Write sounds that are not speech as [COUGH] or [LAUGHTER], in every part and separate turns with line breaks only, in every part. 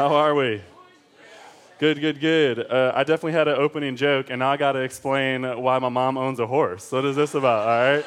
How are we? Good, good, good. Uh, I definitely had an opening joke, and now I got to explain why my mom owns a horse. What is this about, all right?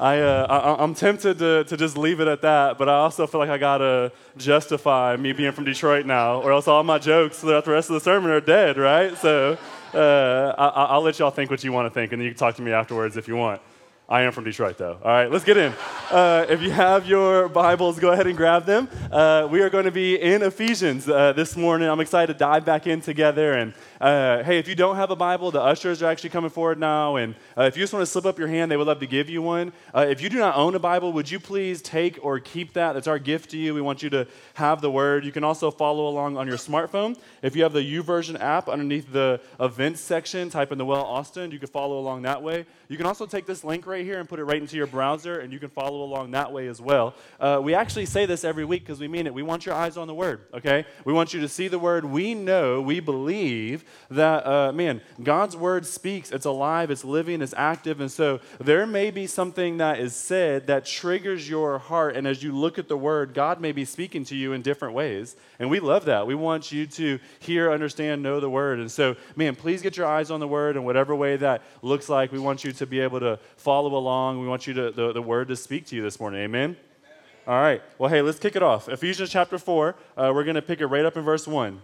I, uh, I, am tempted to, to just leave it at that, but I also feel like I gotta justify me being from Detroit now, or else all my jokes throughout the rest of the sermon are dead, right? So uh, I, I'll let y'all think what you want to think, and then you can talk to me afterwards if you want. I am from Detroit, though. All right, let's get in. Uh, if you have your Bibles, go ahead and grab them. Uh, we are going to be in Ephesians uh, this morning. I'm excited to dive back in together. And uh, hey, if you don't have a Bible, the ushers are actually coming forward now. And uh, if you just want to slip up your hand, they would love to give you one. Uh, if you do not own a Bible, would you please take or keep that? That's our gift to you. We want you to have the Word. You can also follow along on your smartphone. If you have the YouVersion app underneath the events section, type in the Well Austin. You can follow along that way. You can also take this link right here and put it right into your browser, and you can follow along that way as well. Uh, we actually say this every week because we mean it. We want your eyes on the Word, okay? We want you to see the Word. We know, we believe that, uh, man, God's Word speaks. It's alive, it's living, it's active. And so there may be something that is said that triggers your heart. And as you look at the Word, God may be speaking to you in different ways. And we love that. We want you to hear, understand, know the Word. And so, man, please get your eyes on the Word in whatever way that looks like. We want you to be able to follow along. We want you to, the, the Word to speak to you this morning. Amen? All right. Well, hey, let's kick it off. Ephesians chapter 4, uh, we're going to pick it right up in verse 1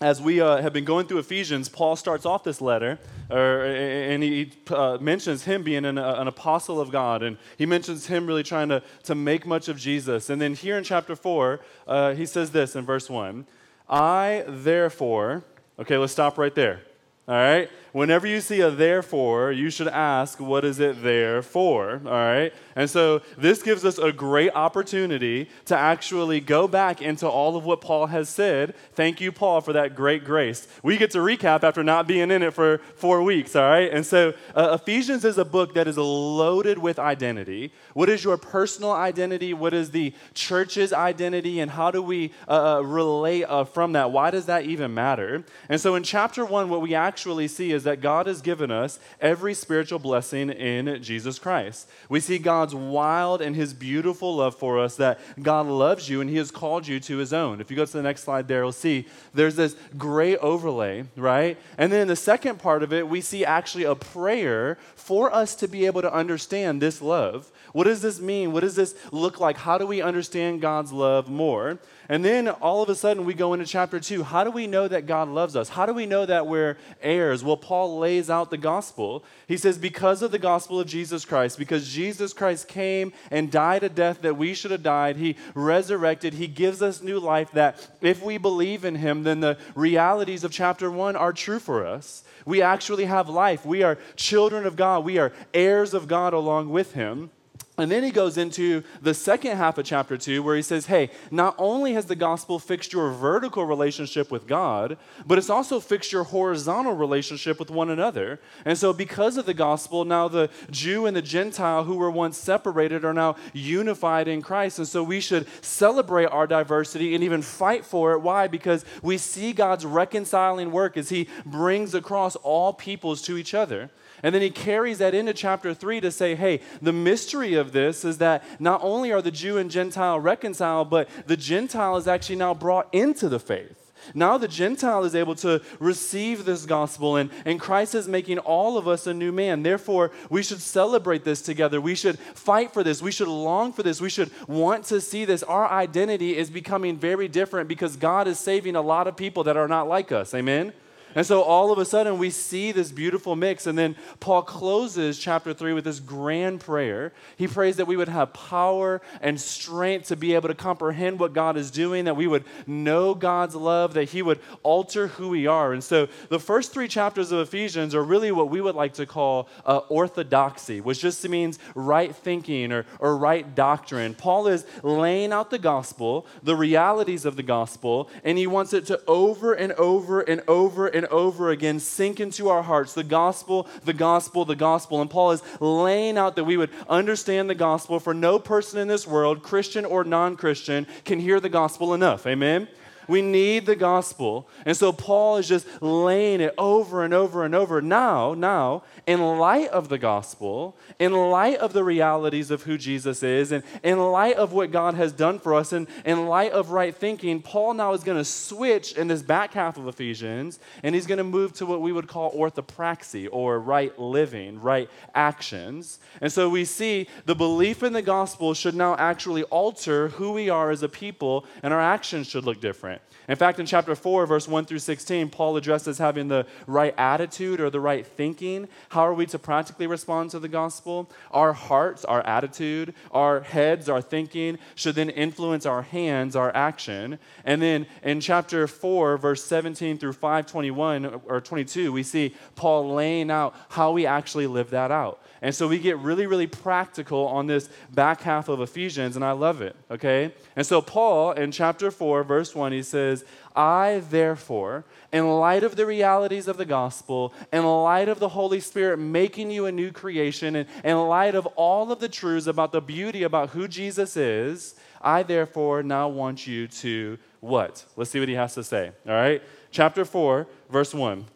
as we uh, have been going through Ephesians, Paul starts off this letter, uh, and he uh, mentions him being an, an, apostle of God, and he mentions him really trying to, to make much of Jesus. And then here in chapter 4, uh, he says this in verse 1 I, therefore, okay, let's stop right there. All right? Whenever you see a therefore, you should ask, what is it there for? All right? And so this gives us a great opportunity to actually go back into all of what Paul has said. Thank you, Paul, for that great grace. We get to recap after not being in it for four weeks, all right? And so uh, Ephesians is a book that is loaded with identity. What is your personal identity? What is the church's identity? And how do we uh, uh relate uh, from that? Why does that even matter? And so in chapter one, what we actually see is that God has given us every spiritual blessing in Jesus Christ. We see God's wild and his beautiful love for us, that God loves you and he has called you to his own. If you go to the next slide there, you'll see there's this gray overlay, right? And then in the second part of it, we see actually a prayer for us to be able to understand this love. What does this mean? What does this look like? How do we understand God's love more? And then all of a sudden we go into chapter two. How do we know that God loves us? How do we know that we're heirs? Well, Paul lays out the gospel. He says, Because of the gospel of Jesus Christ, because Jesus Christ came and died a death that we should have died, he resurrected, he gives us new life that if we believe in him, then the realities of chapter one are true for us. We actually have life. We are children of God, we are heirs of God along with him. And then he goes into the second half of chapter 2 where he says, Hey, not only has the gospel fixed your vertical relationship with God, but it's also fixed your horizontal relationship with one another. And so, because of the gospel, now the Jew and the Gentile who were once separated are now unified in Christ. And so, we should celebrate our diversity and even fight for it. Why? Because we see God's reconciling work as he brings across all peoples to each other. And then he carries that into chapter 3 to say, hey, the mystery of this is that not only are the Jew and Gentile reconciled, but the Gentile is actually now brought into the faith. Now the Gentile is able to receive this gospel, and, and Christ is making all of us a new man. Therefore, we should celebrate this together. We should fight for this. We should long for this. We should want to see this. Our identity is becoming very different because God is saving a lot of people that are not like us. Amen? And so all of a sudden we see this beautiful mix. And then Paul closes chapter 3 with this grand prayer. He prays that we would have power and strength to be able to comprehend what God is doing, that we would know God's love, that He would alter who we are. And so the first three chapters of Ephesians are really what we would like to call uh, orthodoxy, which just means right thinking or, or right doctrine. Paul is laying out the gospel, the realities of the gospel, and he wants it to over and over and over and over again sink into our hearts the gospel, the gospel, the gospel. And Paul is laying out that we would understand the gospel, for no person in this world, Christian or non Christian, can hear the gospel enough. Amen? We need the gospel. And so Paul is just laying it over and over and over. Now, now, in light of the gospel, in light of the realities of who Jesus is, and in light of what God has done for us, and in light of right thinking, Paul now is going to switch in this back half of Ephesians, and he's going to move to what we would call orthopraxy, or right living, right actions. And so we see the belief in the gospel should now actually alter who we are as a people, and our actions should look different. In fact, in chapter 4, verse 1 through 16, Paul addresses having the right attitude or the right thinking. How are we to practically respond to the gospel? Our hearts, our attitude, our heads, our thinking should then influence our hands, our action. And then in chapter 4, verse 17 through 521 or 22, we see Paul laying out how we actually live that out. And so we get really, really practical on this back half of Ephesians, and I love it, okay? And so Paul, in chapter 4, verse 1, he says, I, therefore, in light of the realities of the gospel, in light of the Holy Spirit making you a new creation, and in light of all of the truths about the beauty about who Jesus is, I, therefore, now want you to what? Let's see what he has to say, all right? Chapter 4, verse 1.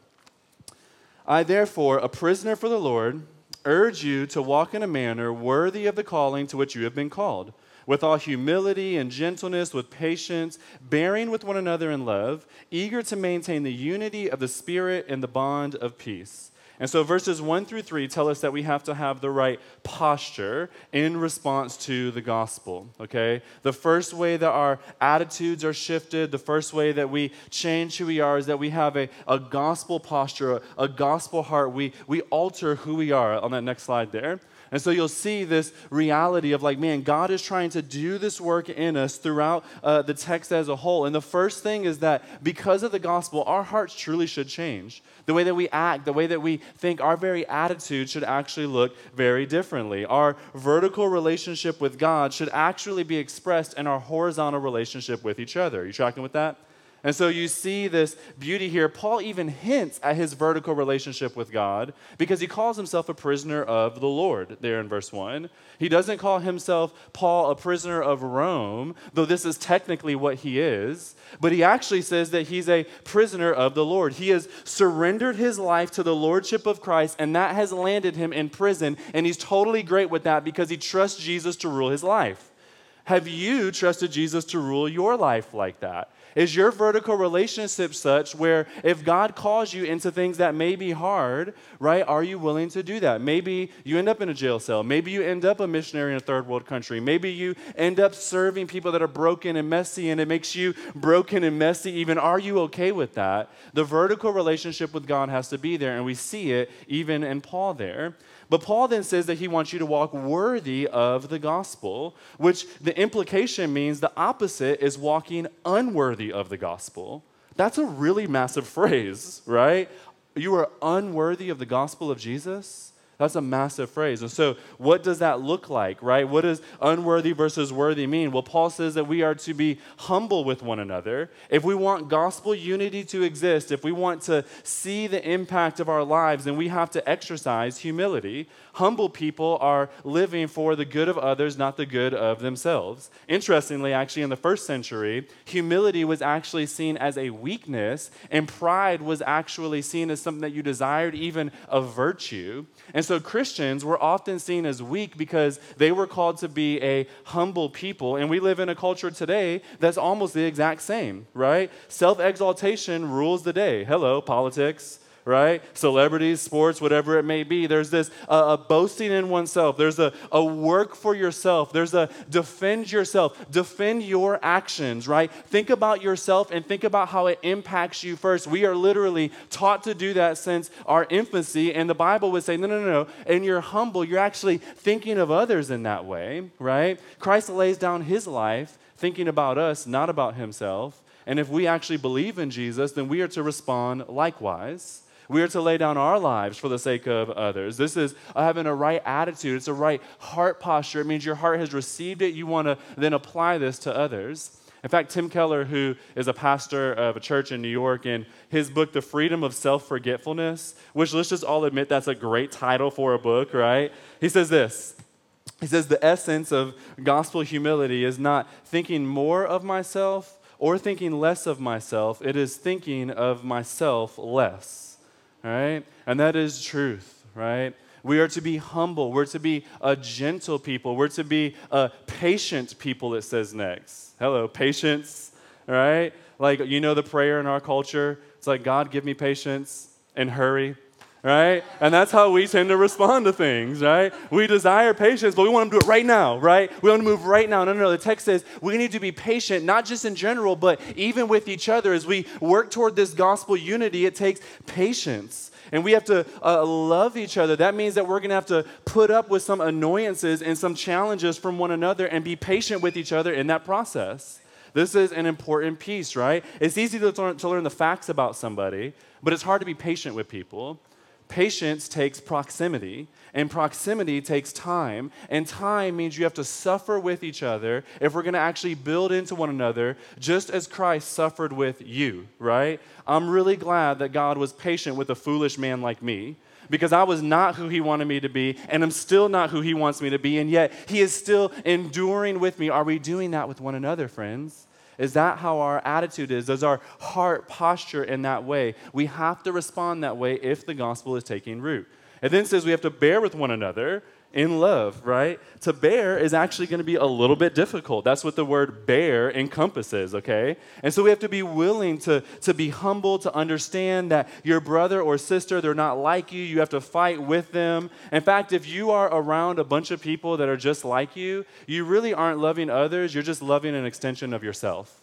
I, therefore, a prisoner for the Lord, urge you to walk in a manner worthy of the calling to which you have been called, with all humility and gentleness, with patience, bearing with one another in love, eager to maintain the unity of the Spirit in the bond of peace. And so verses 1 through 3 tell us that we have to have the right posture in response to the gospel, okay? The first way that our attitudes are shifted, the first way that we change who we are is that we have a, a gospel posture, a, a gospel heart. We, we alter who we are on that next slide there. And so you'll see this reality of like, man, God is trying to do this work in us throughout uh, the text as a whole. And the first thing is that because of the gospel, our hearts truly should change. The way that we act, the way that we think, our very attitude should actually look very differently. Our vertical relationship with God should actually be expressed in our horizontal relationship with each other. Are you tracking with that? And so you see this beauty here. Paul even hints at his vertical relationship with God because he calls himself a prisoner of the Lord there in verse 1. He doesn't call himself, Paul, a prisoner of Rome, though this is technically what he is, but he actually says that he's a prisoner of the Lord. He has surrendered his life to the lordship of Christ, and that has landed him in prison, and he's totally great with that because he trusts Jesus to rule his life. Have you trusted Jesus to rule your life like that? Is your vertical relationship such where if God calls you into things that may be hard, right, are you willing to do that? Maybe you end up in a jail cell. Maybe you end up a missionary in a third world country. Maybe you end up serving people that are broken and messy and it makes you broken and messy even. Are you okay with that? The vertical relationship with God has to be there, and we see it even in Paul there. But Paul then says that he wants you to walk worthy of the gospel, which the implication means the opposite is walking unworthy of the gospel. That's a really massive [LAUGHS] phrase, right? You are unworthy of the gospel of Jesus? That's a massive phrase. And so, what does that look like, right? What does unworthy versus worthy mean? Well, Paul says that we are to be humble with one another. If we want gospel unity to exist, if we want to see the impact of our lives, then we have to exercise humility. Humble people are living for the good of others, not the good of themselves. Interestingly, actually, in the first century, humility was actually seen as a weakness, and pride was actually seen as something that you desired, even a virtue. And so Christians were often seen as weak because they were called to be a humble people. And we live in a culture today that's almost the exact same, right? Self exaltation rules the day. Hello, politics right? Celebrities, sports, whatever it may be. There's this uh, a boasting in oneself. There's a, a work for yourself. There's a defend yourself, defend your actions, right? Think about yourself and think about how it impacts you first. We are literally taught to do that since our infancy, and the Bible would say, no, no, no, no. And you're humble, you're actually thinking of others in that way, right? Christ lays down his life thinking about us, not about himself. And if we actually believe in Jesus, then we are to respond likewise. We are to lay down our lives for the sake of others. This is having a right attitude, it's a right heart posture. It means your heart has received it. You want to then apply this to others. In fact, Tim Keller, who is a pastor of a church in New York, in his book, The Freedom of Self Forgetfulness, which let's just all admit that's a great title for a book, right? He says this He says, The essence of gospel humility is not thinking more of myself or thinking less of myself. It is thinking of myself less. Right? And that is truth, right? We are to be humble. We're to be a gentle people. We're to be a patient people, it says next. Hello, patience, right? Like, you know the prayer in our culture? It's like, God, give me patience and hurry right? And that's how we tend to respond to things, right? We desire patience, but we want to do it right now, right? We want to move right now. No, no, no. The text says we need to be patient, not just in general, but even with each other. As we work toward this gospel unity, it takes patience. And we have to uh, love each other. That means that we're going to have to put up with some annoyances and some challenges from one another and be patient with each other in that process. This is an important piece, right? It's easy to learn, to learn the facts about somebody, but it's hard to be patient with people. Patience takes proximity, and proximity takes time, and time means you have to suffer with each other if we're going to actually build into one another, just as Christ suffered with you, right? I'm really glad that God was patient with a foolish man like me because I was not who he wanted me to be, and I'm still not who he wants me to be, and yet he is still enduring with me. Are we doing that with one another, friends? Is that how our attitude is? Does our heart posture in that way? We have to respond that way if the gospel is taking root. It then says we have to bear with one another in love, right? To bear is actually going to be a little bit difficult. That's what the word bear encompasses, okay? And so we have to be willing to, to be humble, to understand that your brother or sister, they're not like you. You have to fight with them. In fact, if you are around a bunch of people that are just like you, you really aren't loving others, you're just loving an extension of yourself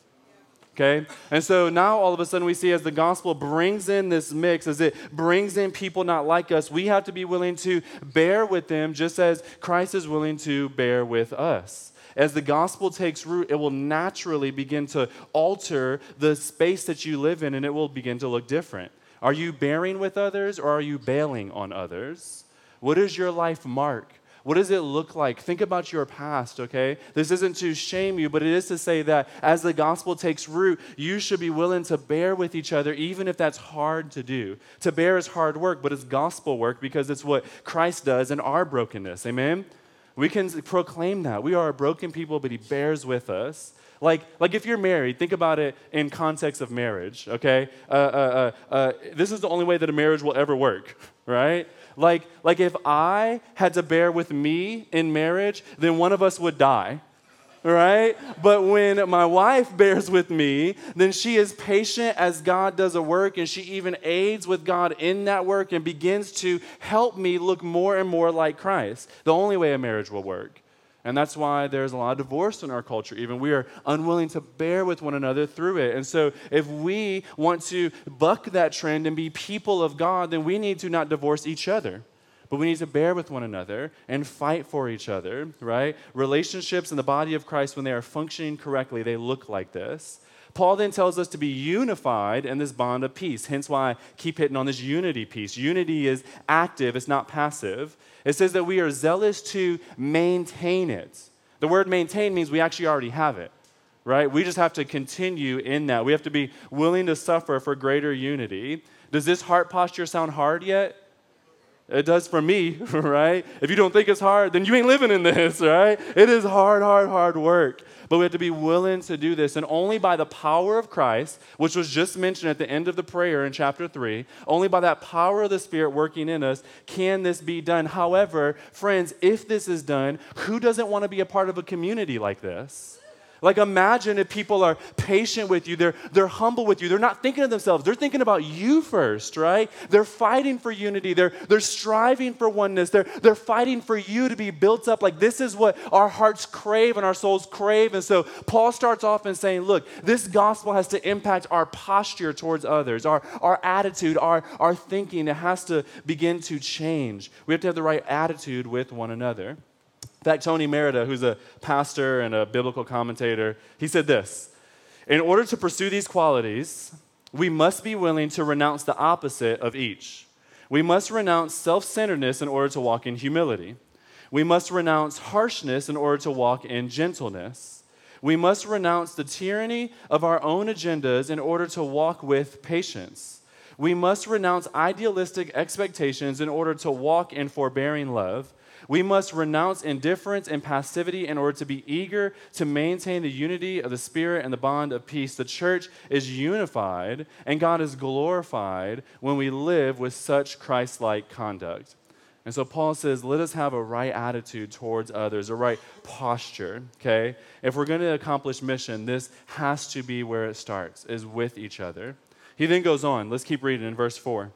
okay? And so now all of a sudden we see as the gospel brings in this mix, as it brings in people not like us, we have to be willing to bear with them just as Christ is willing to bear with us. As the gospel takes root, it will naturally begin to alter the space that you live in and it will begin to look different. Are you bearing with others or are you bailing on others? What is your life mark? What does it look like? Think about your past, okay? This isn't to shame you, but it is to say that as the gospel takes root, you should be willing to bear with each other, even if that's hard to do. To bear is hard work, but it's gospel work because it's what Christ does in our brokenness. Amen? We can proclaim that. We are a broken people, but He bears with us. Like, like if you're married, think about it in context of marriage, okay? Uh, uh, uh, uh this is the only way that a marriage will ever work, [LAUGHS] right? Like, like if I had to bear with me in marriage, then one of us would die. Right? But when my wife bears with me, then she is patient as God does a work, and she even aids with God in that work and begins to help me look more and more like Christ. The only way a marriage will work. And that's why there's a lot of divorce in our culture, even. We are unwilling to bear with one another through it. And so, if we want to buck that trend and be people of God, then we need to not divorce each other. But we need to bear with one another and fight for each other, right? Relationships in the body of Christ, when they are functioning correctly, they look like this. Paul then tells us to be unified in this bond of peace. Hence why I keep hitting on this unity piece. Unity is active, it's not passive. It says that we are zealous to maintain it. The word maintain means we actually already have it, right? We just have to continue in that. We have to be willing to suffer for greater unity. Does this heart posture sound hard yet? It does for me, [LAUGHS] right? If you don't think it's hard, then you ain't living in this, [LAUGHS] right? It is hard, hard, hard work. But we have to be willing to do this. And only by the power of Christ, which was just mentioned at the end of the prayer in chapter 3, only by that power of the Spirit working in us can this be done. However, friends, if this is done, who doesn't want to be a part of a community like this? Like, imagine if people are patient with you, they're, they're humble with you, they're not thinking of themselves, they're thinking about you first, right? They're fighting for unity, they're, they're striving for oneness, they're, they're fighting for you to be built up. Like, this is what our hearts crave and our souls crave. And so, Paul starts off in saying, Look, this gospel has to impact our posture towards others, our, our attitude, our, our thinking. It has to begin to change. We have to have the right attitude with one another. In fact, Tony Merida, who's a pastor and a biblical commentator, he said this In order to pursue these qualities, we must be willing to renounce the opposite of each. We must renounce self centeredness in order to walk in humility. We must renounce harshness in order to walk in gentleness. We must renounce the tyranny of our own agendas in order to walk with patience. We must renounce idealistic expectations in order to walk in forbearing love. We must renounce indifference and passivity in order to be eager to maintain the unity of the Spirit and the bond of peace. The church is unified and God is glorified when we live with such Christ like conduct. And so Paul says, let us have a right attitude towards others, a right posture, okay? If we're going to accomplish mission, this has to be where it starts, is with each other. He then goes on. Let's keep reading in verse 4.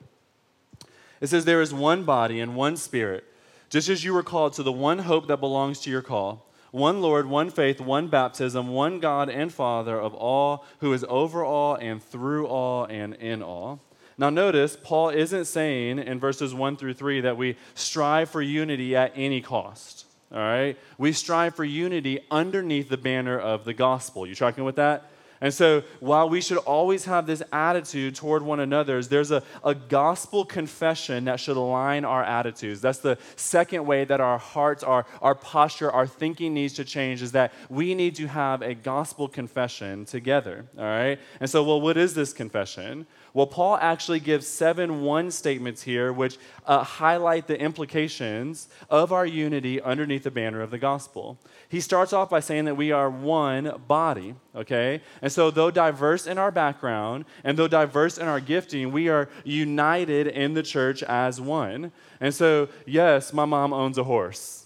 It says, There is one body and one spirit, just as you were called to the one hope that belongs to your call. One Lord, one faith, one baptism, one God and Father of all, who is over all and through all and in all. Now, notice, Paul isn't saying in verses 1 through 3 that we strive for unity at any cost. All right? We strive for unity underneath the banner of the gospel. You tracking with that? And so, while we should always have this attitude toward one another, there's a, a gospel confession that should align our attitudes. That's the second way that our hearts, our, our posture, our thinking needs to change, is that we need to have a gospel confession together. All right? And so, well, what is this confession? Well, Paul actually gives seven one statements here, which uh, highlight the implications of our unity underneath the banner of the gospel. He starts off by saying that we are one body, okay? And so, though diverse in our background and though diverse in our gifting, we are united in the church as one. And so, yes, my mom owns a horse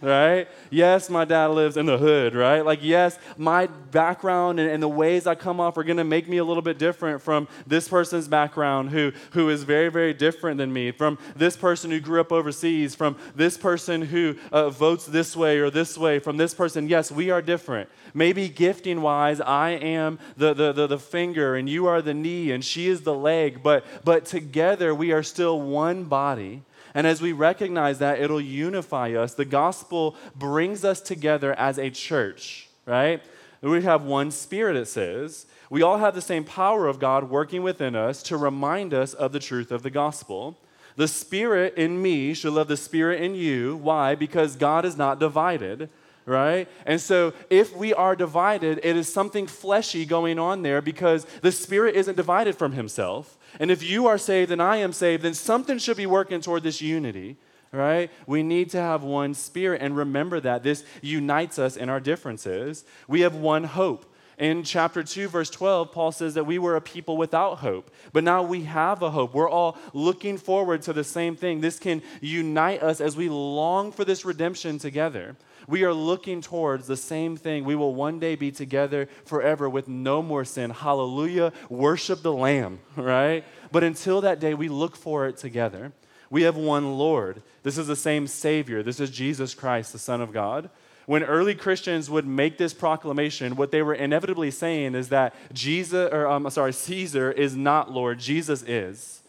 right? Yes, my dad lives in the hood, right? Like, yes, my background and, and the ways I come off are going to make me a little bit different from this person's background who, who is very, very different than me, from this person who grew up overseas, from this person who uh, votes this way or this way, from this person. Yes, we are different. Maybe gifting wise, I am the, the, the, the finger and you are the knee and she is the leg, but, but together we are still one body and as we recognize that, it'll unify us. The gospel brings us together as a church, right? We have one spirit, it says. We all have the same power of God working within us to remind us of the truth of the gospel. The spirit in me should love the spirit in you. Why? Because God is not divided right? And so if we are divided, it is something fleshy going on there because the Spirit isn't divided from Himself. And if you are saved and I am saved, then something should be working toward this unity, right? We need to have one Spirit and remember that this unites us in our differences. We have one hope. In chapter 2, verse 12, Paul says that we were a people without hope, but now we have a hope. We're all looking forward to the same thing. This can unite us as we long for this redemption together. We are looking towards the same thing. We will one day be together forever with no more sin. Hallelujah. Worship the Lamb, [LAUGHS] right? But until that day, we look for it together. We have one Lord. This is the same Savior. This is Jesus Christ, the Son of God. When early Christians would make this proclamation, what they were inevitably saying is that Jesus, or I'm um, sorry, Caesar is not Lord, Jesus is.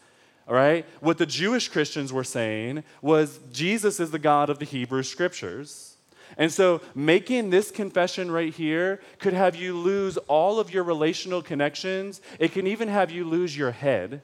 All right? What the Jewish Christians were saying was Jesus is the God of the Hebrew Scriptures. And so, making this confession right here could have you lose all of your relational connections. It can even have you lose your head.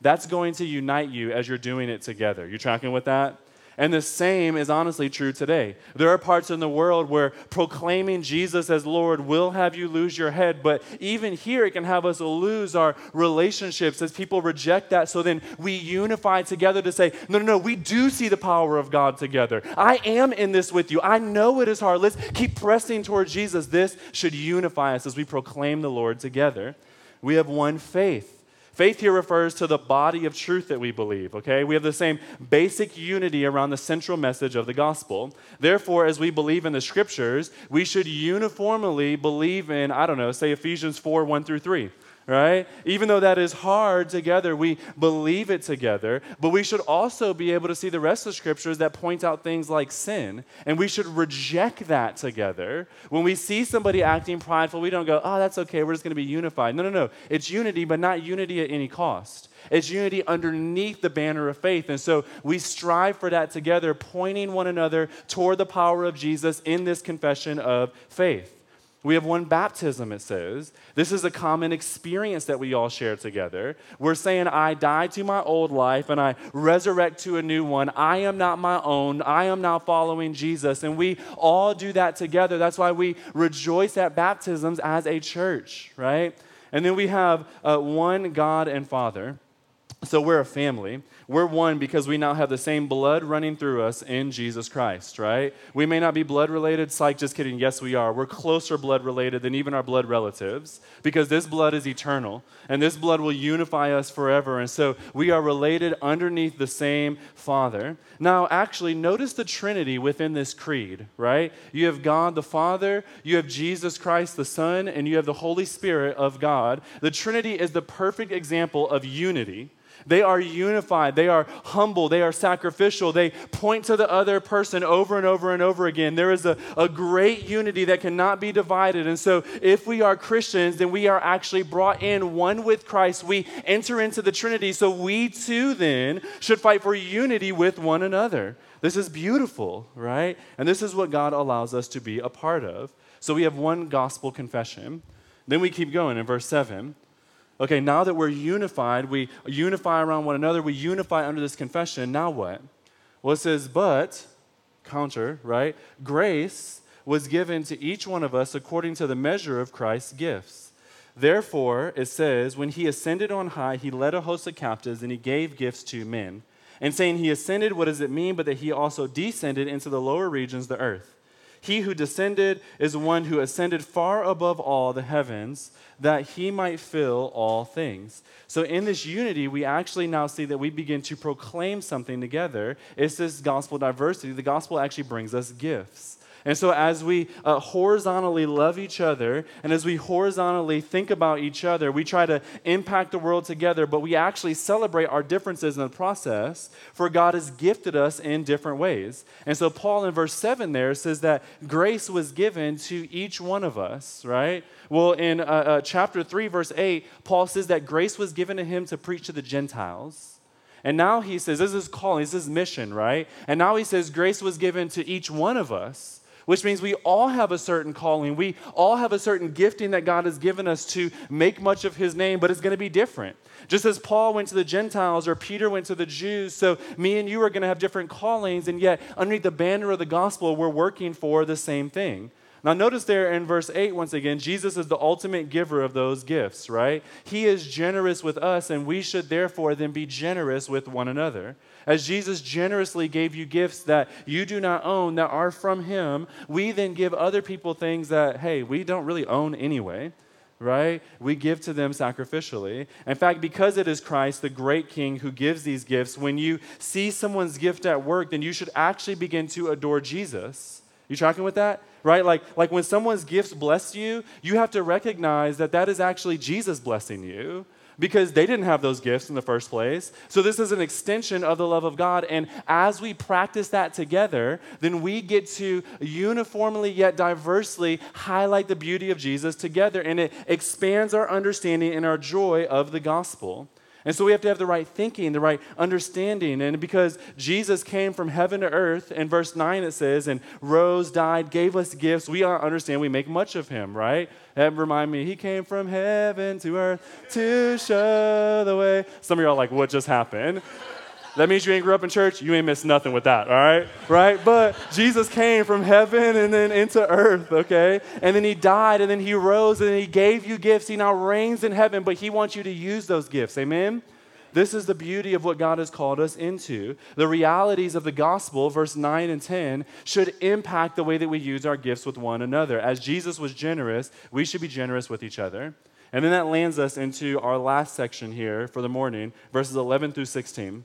That's going to unite you as you're doing it together. You tracking with that? And the same is honestly true today. There are parts in the world where proclaiming Jesus as Lord will have you lose your head, but even here it can have us lose our relationships as people reject that. So then we unify together to say, no, no, no, we do see the power of God together. I am in this with you. I know it is hard. Let's keep pressing toward Jesus. This should unify us as we proclaim the Lord together. We have one faith. Faith here refers to the body of truth that we believe, okay? We have the same basic unity around the central message of the gospel. Therefore, as we believe in the scriptures, we should uniformly believe in, I don't know, say Ephesians 4 1 through 3 right? Even though that is hard together, we believe it together, but we should also be able to see the rest of the scriptures that point out things like sin, and we should reject that together. When we see somebody acting prideful, we don't go, oh, that's okay, we're just going to be unified. No, no, no. It's unity, but not unity at any cost. It's unity underneath the banner of faith. And so we strive for that together, pointing one another toward the power of Jesus in this confession of faith. We have one baptism, it says. This is a common experience that we all share together. We're saying, I die to my old life and I resurrect to a new one. I am not my own. I am now following Jesus. And we all do that together. That's why we rejoice at baptisms as a church, right? And then we have uh, one God and Father. So we're a family. We're one because we now have the same blood running through us in Jesus Christ, right? We may not be blood related. Psych, just kidding. Yes, we are. We're closer blood related than even our blood relatives because this blood is eternal and this blood will unify us forever. And so we are related underneath the same Father. Now, actually, notice the Trinity within this creed, right? You have God the Father, you have Jesus Christ the Son, and you have the Holy Spirit of God. The Trinity is the perfect example of unity. They are unified. They are humble. They are sacrificial. They point to the other person over and over and over again. There is a, a great unity that cannot be divided. And so, if we are Christians, then we are actually brought in one with Christ. We enter into the Trinity. So, we too then should fight for unity with one another. This is beautiful, right? And this is what God allows us to be a part of. So, we have one gospel confession. Then we keep going in verse 7. Okay, now that we're unified, we unify around one another, we unify under this confession. Now what? Well, it says, but, counter, right? Grace was given to each one of us according to the measure of Christ's gifts. Therefore, it says, when he ascended on high, he led a host of captives and he gave gifts to men. And saying he ascended, what does it mean? But that he also descended into the lower regions, the earth. He who descended is one who ascended far above all the heavens that he might fill all things. So, in this unity, we actually now see that we begin to proclaim something together. It's this gospel diversity. The gospel actually brings us gifts. And so, as we uh, horizontally love each other and as we horizontally think about each other, we try to impact the world together, but we actually celebrate our differences in the process, for God has gifted us in different ways. And so, Paul in verse 7 there says that grace was given to each one of us, right? Well, in uh, uh, chapter 3, verse 8, Paul says that grace was given to him to preach to the Gentiles. And now he says, this is calling, this is mission, right? And now he says, grace was given to each one of us which means we all have a certain calling. We all have a certain gifting that God has given us to make much of his name, but it's going to be different. Just as Paul went to the Gentiles or Peter went to the Jews, so me and you are going to have different callings, and yet underneath the banner of the gospel, we're working for the same thing. Now, notice there in verse 8, once again, Jesus is the ultimate giver of those gifts, right? He is generous with us, and we should therefore then be generous with one another. As Jesus generously gave you gifts that you do not own, that are from Him, we then give other people things that, hey, we don't really own anyway right? We give to them sacrificially. In fact, because it is Christ, the great King, who gives these gifts, when you see someone's gift at work, then you should actually begin to adore Jesus. You tracking with that? Right? Like, like when someone's gifts bless you, you have to recognize that that is actually Jesus blessing you because they didn't have those gifts in the first place. So, this is an extension of the love of God. And as we practice that together, then we get to uniformly yet diversely highlight the beauty of Jesus together. And it expands our understanding and our joy of the gospel. And so we have to have the right thinking, the right understanding. And because Jesus came from heaven to earth, in verse 9 it says, and rose, died, gave us gifts, we understand we make much of him, right? That remind me, he came from heaven to earth to show the way. Some of y'all like, what just happened? That means you ain't grew up in church. You ain't missed nothing with that, all right? Right? But Jesus came from heaven and then into earth, okay? And then he died and then he rose and he gave you gifts. He now reigns in heaven, but he wants you to use those gifts. Amen? This is the beauty of what God has called us into. The realities of the gospel, verse 9 and 10, should impact the way that we use our gifts with one another. As Jesus was generous, we should be generous with each other. And then that lands us into our last section here for the morning, verses 11 through 16.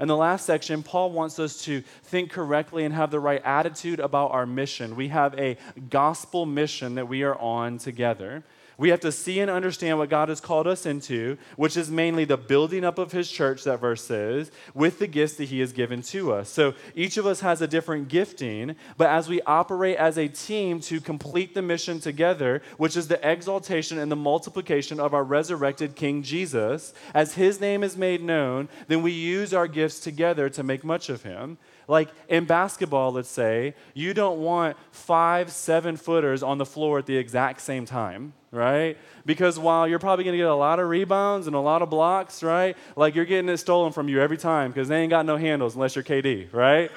In the last section, Paul wants us to think correctly and have the right attitude about our mission. We have a gospel mission that we are on together. We have to see and understand what God has called us into, which is mainly the building up of His church, that verse says, with the gifts that He has given to us. So each of us has a different gifting, but as we operate as a team to complete the mission together, which is the exaltation and the multiplication of our resurrected King Jesus, as His name is made known, then we use our gifts together to make much of Him. Like in basketball, let's say, you don't want five, seven footers on the floor at the exact same time right? Because while you're probably going to get a lot of rebounds and a lot of blocks, right? Like you're getting it stolen from you every time because they ain't got no handles unless you're KD, right?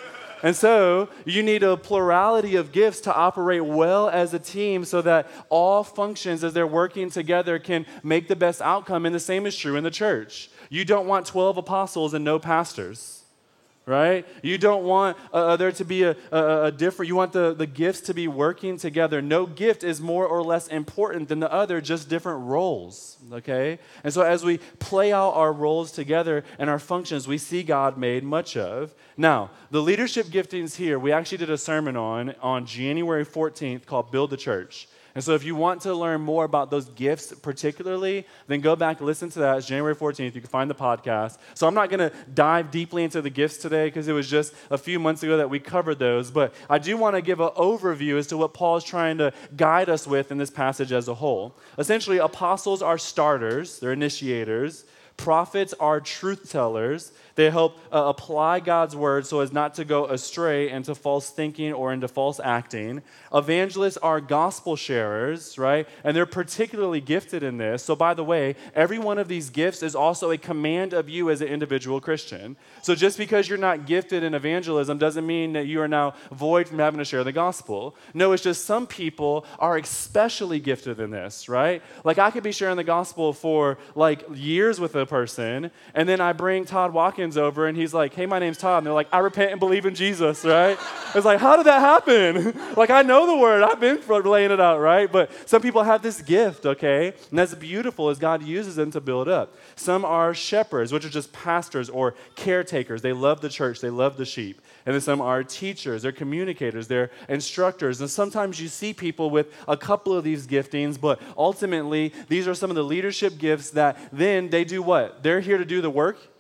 And so you need a plurality of gifts to operate well as a team so that all functions as they're working together can make the best outcome. And the same is true in the church. You don't want 12 apostles and no pastors right? You don't want uh, uh, there to be a, a, a, different, you want the, the gifts to be working together. No gift is more or less important than the other, just different roles, okay? And so as we play out our roles together and our functions, we see God made much of. Now, the leadership giftings here, we actually did a sermon on on January 14th called Build the Church. And so, if you want to learn more about those gifts particularly, then go back and listen to that. It's January 14th. You can find the podcast. So, I'm not going to dive deeply into the gifts today because it was just a few months ago that we covered those. But I do want to give an overview as to what Paul is trying to guide us with in this passage as a whole. Essentially, apostles are starters, they're initiators, prophets are truth tellers, they help uh, apply God's word so as not to go astray into false thinking or into false acting. Evangelists are gospel sharers, right? And they're particularly gifted in this. So, by the way, every one of these gifts is also a command of you as an individual Christian. So, just because you're not gifted in evangelism doesn't mean that you are now void from having to share the gospel. No, it's just some people are especially gifted in this, right? Like, I could be sharing the gospel for like years with a person, and then I bring Todd Watkins over and he's like, hey, my name's Todd. And they're like, I repent and believe in Jesus, right? it's like, how did that happen? [LAUGHS] like, I know the word. I've been laying it out, right? But some people have this gift, okay? And that's beautiful as God uses them to build up. Some are shepherds, which are just pastors or caretakers. They love the church, they love the sheep. And then some are teachers, they're communicators, they're instructors. And sometimes you see people with a couple of these giftings, but ultimately, these are some of the leadership gifts that then they do what? They're here to do the work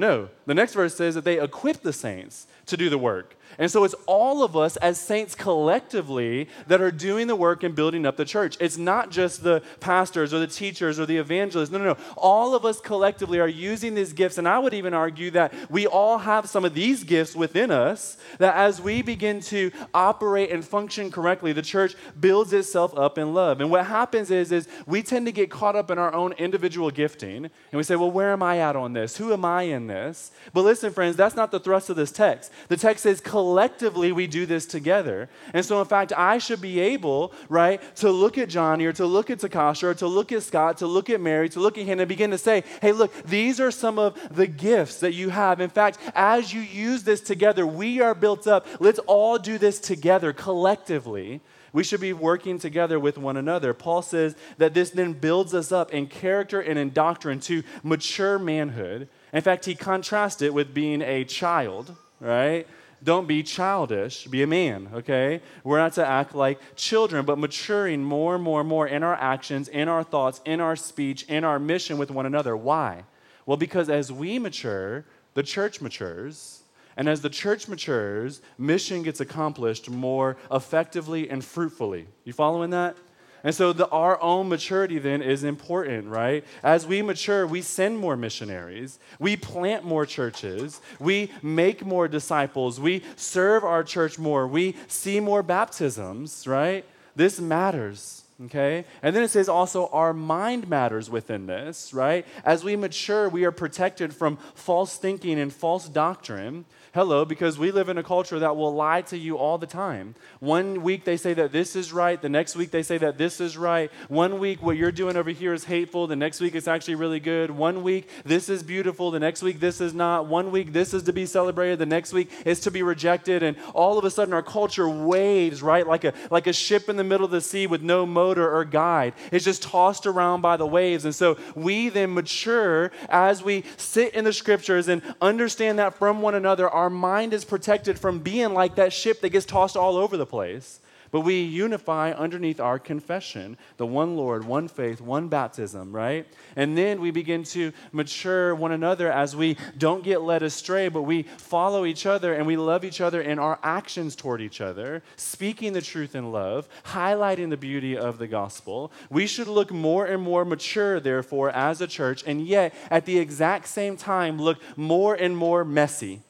no. The next verse says that they equip the saints to do the work. And so it's all of us as saints collectively that are doing the work and building up the church. It's not just the pastors or the teachers or the evangelists. No, no, no. All of us collectively are using these gifts. And I would even argue that we all have some of these gifts within us that as we begin to operate and function correctly, the church builds itself up in love. And what happens is, is we tend to get caught up in our own individual gifting. And we say, well, where am I at on this? Who am I in this? But listen, friends, that's not the thrust of this text. The text says, we do this together. And so, in fact, I should be able, right, to look at Johnny or to look at Takasha or to look at Scott, to look at Mary, to look at Hannah and begin to say, hey, look, these are some of the gifts that you have. In fact, as you use this together, we are built up. Let's all do this together collectively. We should be working together with one another. Paul says that this then builds us up in character and in doctrine to mature manhood. In fact, he contrasts it with being a child, right? Don't be childish, be a man, okay? We're not to act like children, but maturing more and more and more in our actions, in our thoughts, in our speech, in our mission with one another. Why? Well, because as we mature, the church matures. And as the church matures, mission gets accomplished more effectively and fruitfully. You following that? And so the, our own maturity then is important, right? As we mature, we send more missionaries, we plant more churches, we make more disciples, we serve our church more, we see more baptisms, right? This matters. Okay? And then it says also our mind matters within this, right? As we mature, we are protected from false thinking and false doctrine. Hello, because we live in a culture that will lie to you all the time. One week they say that this is right, the next week they say that this is right. One week what you're doing over here is hateful, the next week it's actually really good. One week this is beautiful, the next week this is not. One week this is to be celebrated, the next week is to be rejected. And all of a sudden our culture waves, right? Like a, like a ship in the middle of the sea with no motor or guide. It's just tossed around by the waves. And so we then mature as we sit in the scriptures and understand that from one another our mind is protected from being like that ship that gets tossed all over the place. but we unify underneath our confession the one Lord, one faith, one baptism, right? And then we begin to mature one another as we don't get led astray, but we follow each other and we love each other in our actions toward each other, speaking the truth in love, highlighting the beauty of the gospel. We should look more and more mature, therefore, as a church, and yet at the exact same time look more and more messy.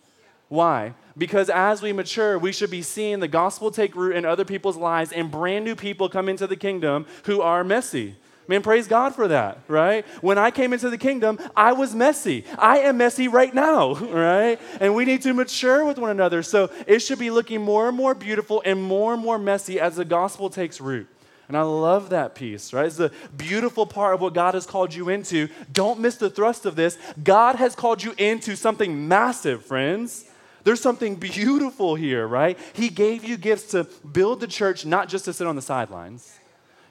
Why? Because as we mature, we should be seeing the gospel take root in other people's lives and brand new people come into the kingdom who are messy. Man, praise God for that, right? When I came into the kingdom, I was messy. I am messy right now, [LAUGHS] right? And we need to mature with one another. So it should be looking more and more beautiful and more and more messy as the gospel takes root. And I love that piece, right? It's the beautiful part of what God has called you into. Don't miss the thrust of this. God has called you into something massive, friends. There's something beautiful here, right? He gave you gifts to build the church, not just to sit on the sidelines.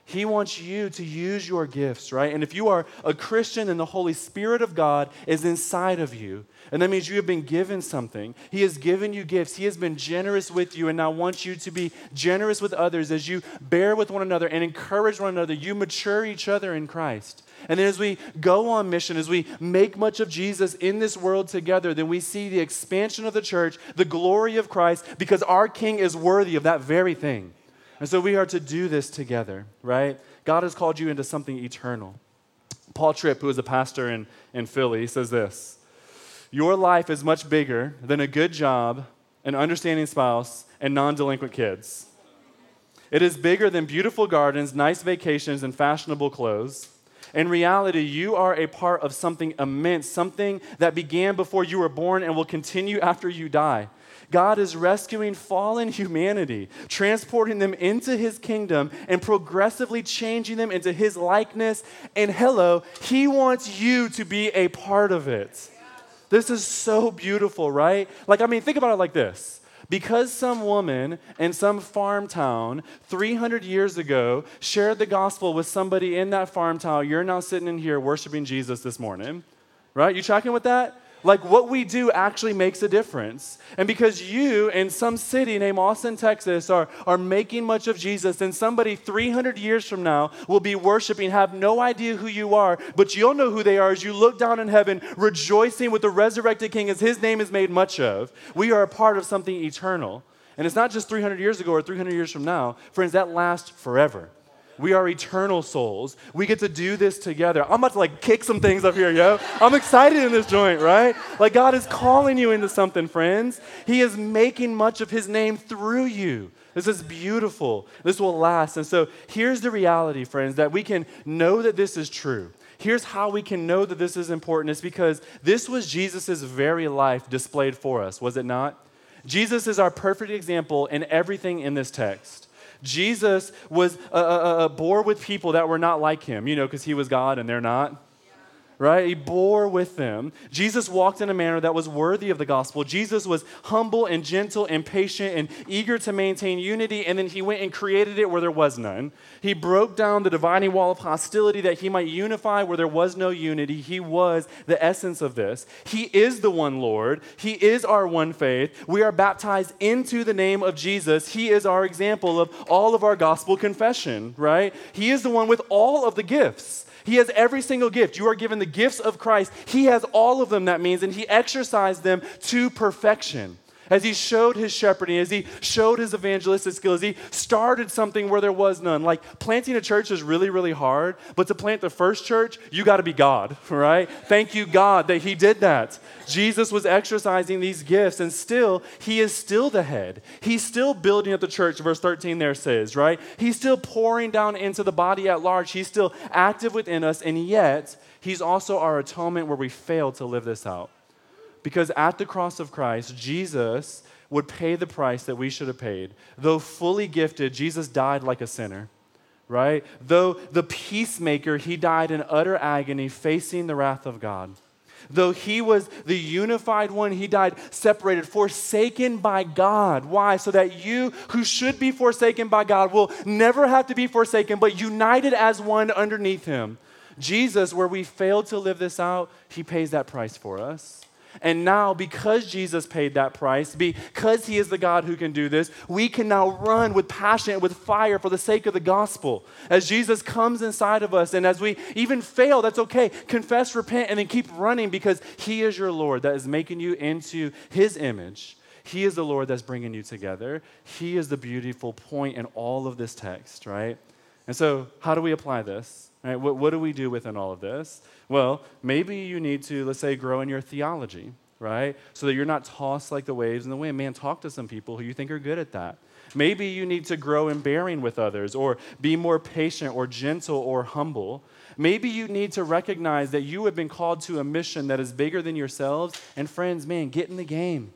He wants you to use your gifts, right? And if you are a Christian and the Holy Spirit of God is inside of you, and that means you have been given something. He has given you gifts. He has been generous with you, and now wants you to be generous with others as you bear with one another and encourage one another. You mature each other in Christ. And then as we go on mission, as we make much of Jesus in this world together, then we see the expansion of the church, the glory of Christ, because our King is worthy of that very thing. And so we are to do this together, right? God has called you into something eternal. Paul Tripp, who is a pastor in, in Philly, says this Your life is much bigger than a good job, an understanding spouse, and non delinquent kids. It is bigger than beautiful gardens, nice vacations, and fashionable clothes. In reality, you are a part of something immense, something that began before you were born and will continue after you die. God is rescuing fallen [LAUGHS] humanity, transporting them into his kingdom, and progressively changing them into his likeness. And hello, he wants you to be a part of it. This is so beautiful, right? Like, I mean, think about it like this because some woman in some farm town 300 years ago shared the gospel with somebody in that farm town, you're now sitting in here worshiping Jesus this morning. Right? You tracking with that? Like what we do actually makes a difference. And because you in some city named Austin, Texas, are, are making much of Jesus, and somebody 300 years from now will be worshiping, have no idea who you are, but you'll know who they are as you look down in heaven, rejoicing with the resurrected King as his name is made much of. We are a part of something eternal. And it's not just 300 years ago or 300 years from now. Friends, that lasts forever. We are eternal souls. We get to do this together. I'm about to like kick some things up here, yo. I'm excited in this joint, right? Like God is calling you into something, friends. He is making much of his name through you. This is beautiful. This will last. And so here's the reality, friends, that we can know that this is true. Here's how we can know that this is important. It's because this was Jesus' very life displayed for us, was it not? Jesus is our perfect example in everything in this text. Jesus was uh, uh, uh, bore with people that were not like him, you know, because he was God and they're not right? He bore with them. Jesus walked in a manner that was worthy of the gospel. Jesus was humble and gentle and patient and eager to maintain unity, and then he went and created it where there was none. He broke down the dividing wall of hostility that he might unify where there was no unity. He was the essence of this. He is the one Lord, He is our one faith. We are baptized into the name of Jesus. He is our example of all of our gospel confession, right? He is the one with all of the gifts. He has every single gift. You are given the gifts of Christ. He has all of them, that means, and He exercised them to perfection as he showed his shepherding, as he showed his evangelistic skills, he started something where there was none. Like planting a church is really, really hard, but to plant the first church, you got to be God, [LAUGHS] right? Thank you, God, that he did that. Jesus was exercising these gifts, and still, he is still the head. He's still building up the church, verse 13 there says, right? He's still pouring down into the body at large. He's still active within us, and yet, he's also our atonement where we fail to live this out. Because at the cross of Christ, Jesus would pay the price that we should have paid. Though fully gifted, Jesus died like a sinner, right? Though the peacemaker, he died in utter agony, facing the wrath of God. Though he was the unified one, he died separated, forsaken by God. Why? So that you who should be forsaken by God will never have to be forsaken, but united as one underneath him. Jesus, where we failed to live this out, he pays that price for us. And now, because Jesus paid that price, because He is the God who can do this, we can now run with passion, with fire for the sake of the gospel. As Jesus comes inside of us, and as we even fail, that's okay. Confess, repent, and then keep running because He is your Lord that is making you into His image. He is the Lord that's bringing you together. He is the beautiful point in all of this text, right? And so, how do we apply this? Right? What, what do we do within all of this? Well, maybe you need to, let's say, grow in your theology, right? So that you're not tossed like the waves in the wind. Man, talk to some people who you think are good at that. Maybe you need to grow in bearing with others or be more patient or gentle or humble. Maybe you need to recognize that you have been called to a mission that is bigger than yourselves. And friends, man, get in the game.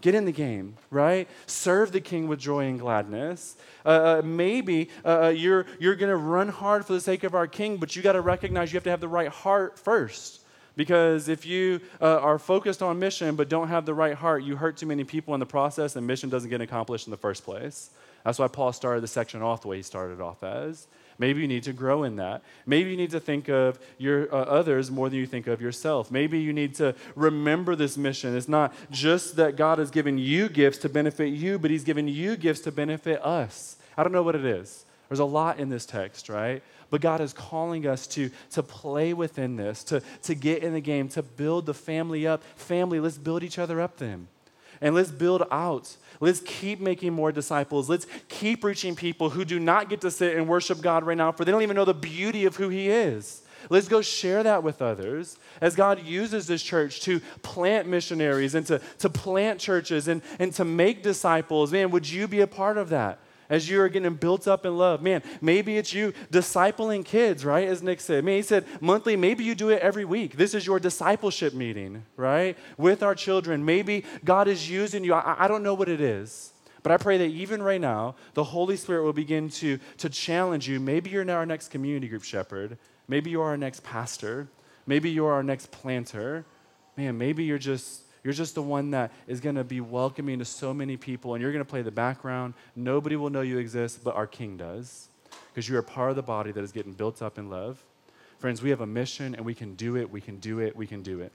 Get in the game, right? Serve the king with joy and gladness. Uh, uh, maybe uh, uh you're, you're going to run hard for the sake of our king, but you got to recognize you have to have the right heart first. Because if you uh, are focused on mission but don't have the right heart, you hurt too many people in the process and mission doesn't get accomplished in the first place. That's why Paul started the section off the way he started off as. Maybe you need to grow in that. Maybe you need to think of your uh, others more than you think of yourself. Maybe you need to remember this mission. It's not just that God has given you gifts to benefit you, but He's given you gifts to benefit us. I don't know what it is. There's a lot in this text, right? But God is calling us to, to play within this, to, to get in the game, to build the family up. Family, let's build each other up then. And let's build out. Let's keep making more disciples. Let's keep reaching people who do not get to sit and worship God right now, for they don't even know the beauty of who He is. Let's go share that with others as God uses this church to plant missionaries and to, to plant churches and, and to make disciples. Man, would you be a part of that? As you are getting built up in love. Man, maybe it's you discipling kids, right? As Nick said. Man, he said monthly, maybe you do it every week. This is your discipleship meeting, right? With our children. Maybe God is using you. I, I don't know what it is. But I pray that even right now, the Holy Spirit will begin to, to challenge you. Maybe you're now our next community group shepherd. Maybe you're our next pastor. Maybe you're our next planter. Man, maybe you're just you're just the one that is going to be welcoming to so many people, and you're going to play the background. Nobody will know you exist, but our King does, because you're part of the body that is getting built up in love. Friends, we have a mission, and we can do it, we can do it, we can do it.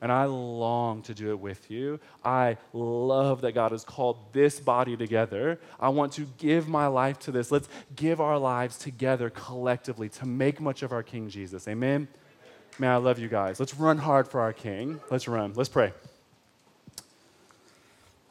And I long to do it with you. I love that God has called this body together. I want to give my life to this. Let's give our lives together collectively to make much of our King Jesus. Amen. Man, I love you guys. Let's run hard for our King. Let's run. Let's pray.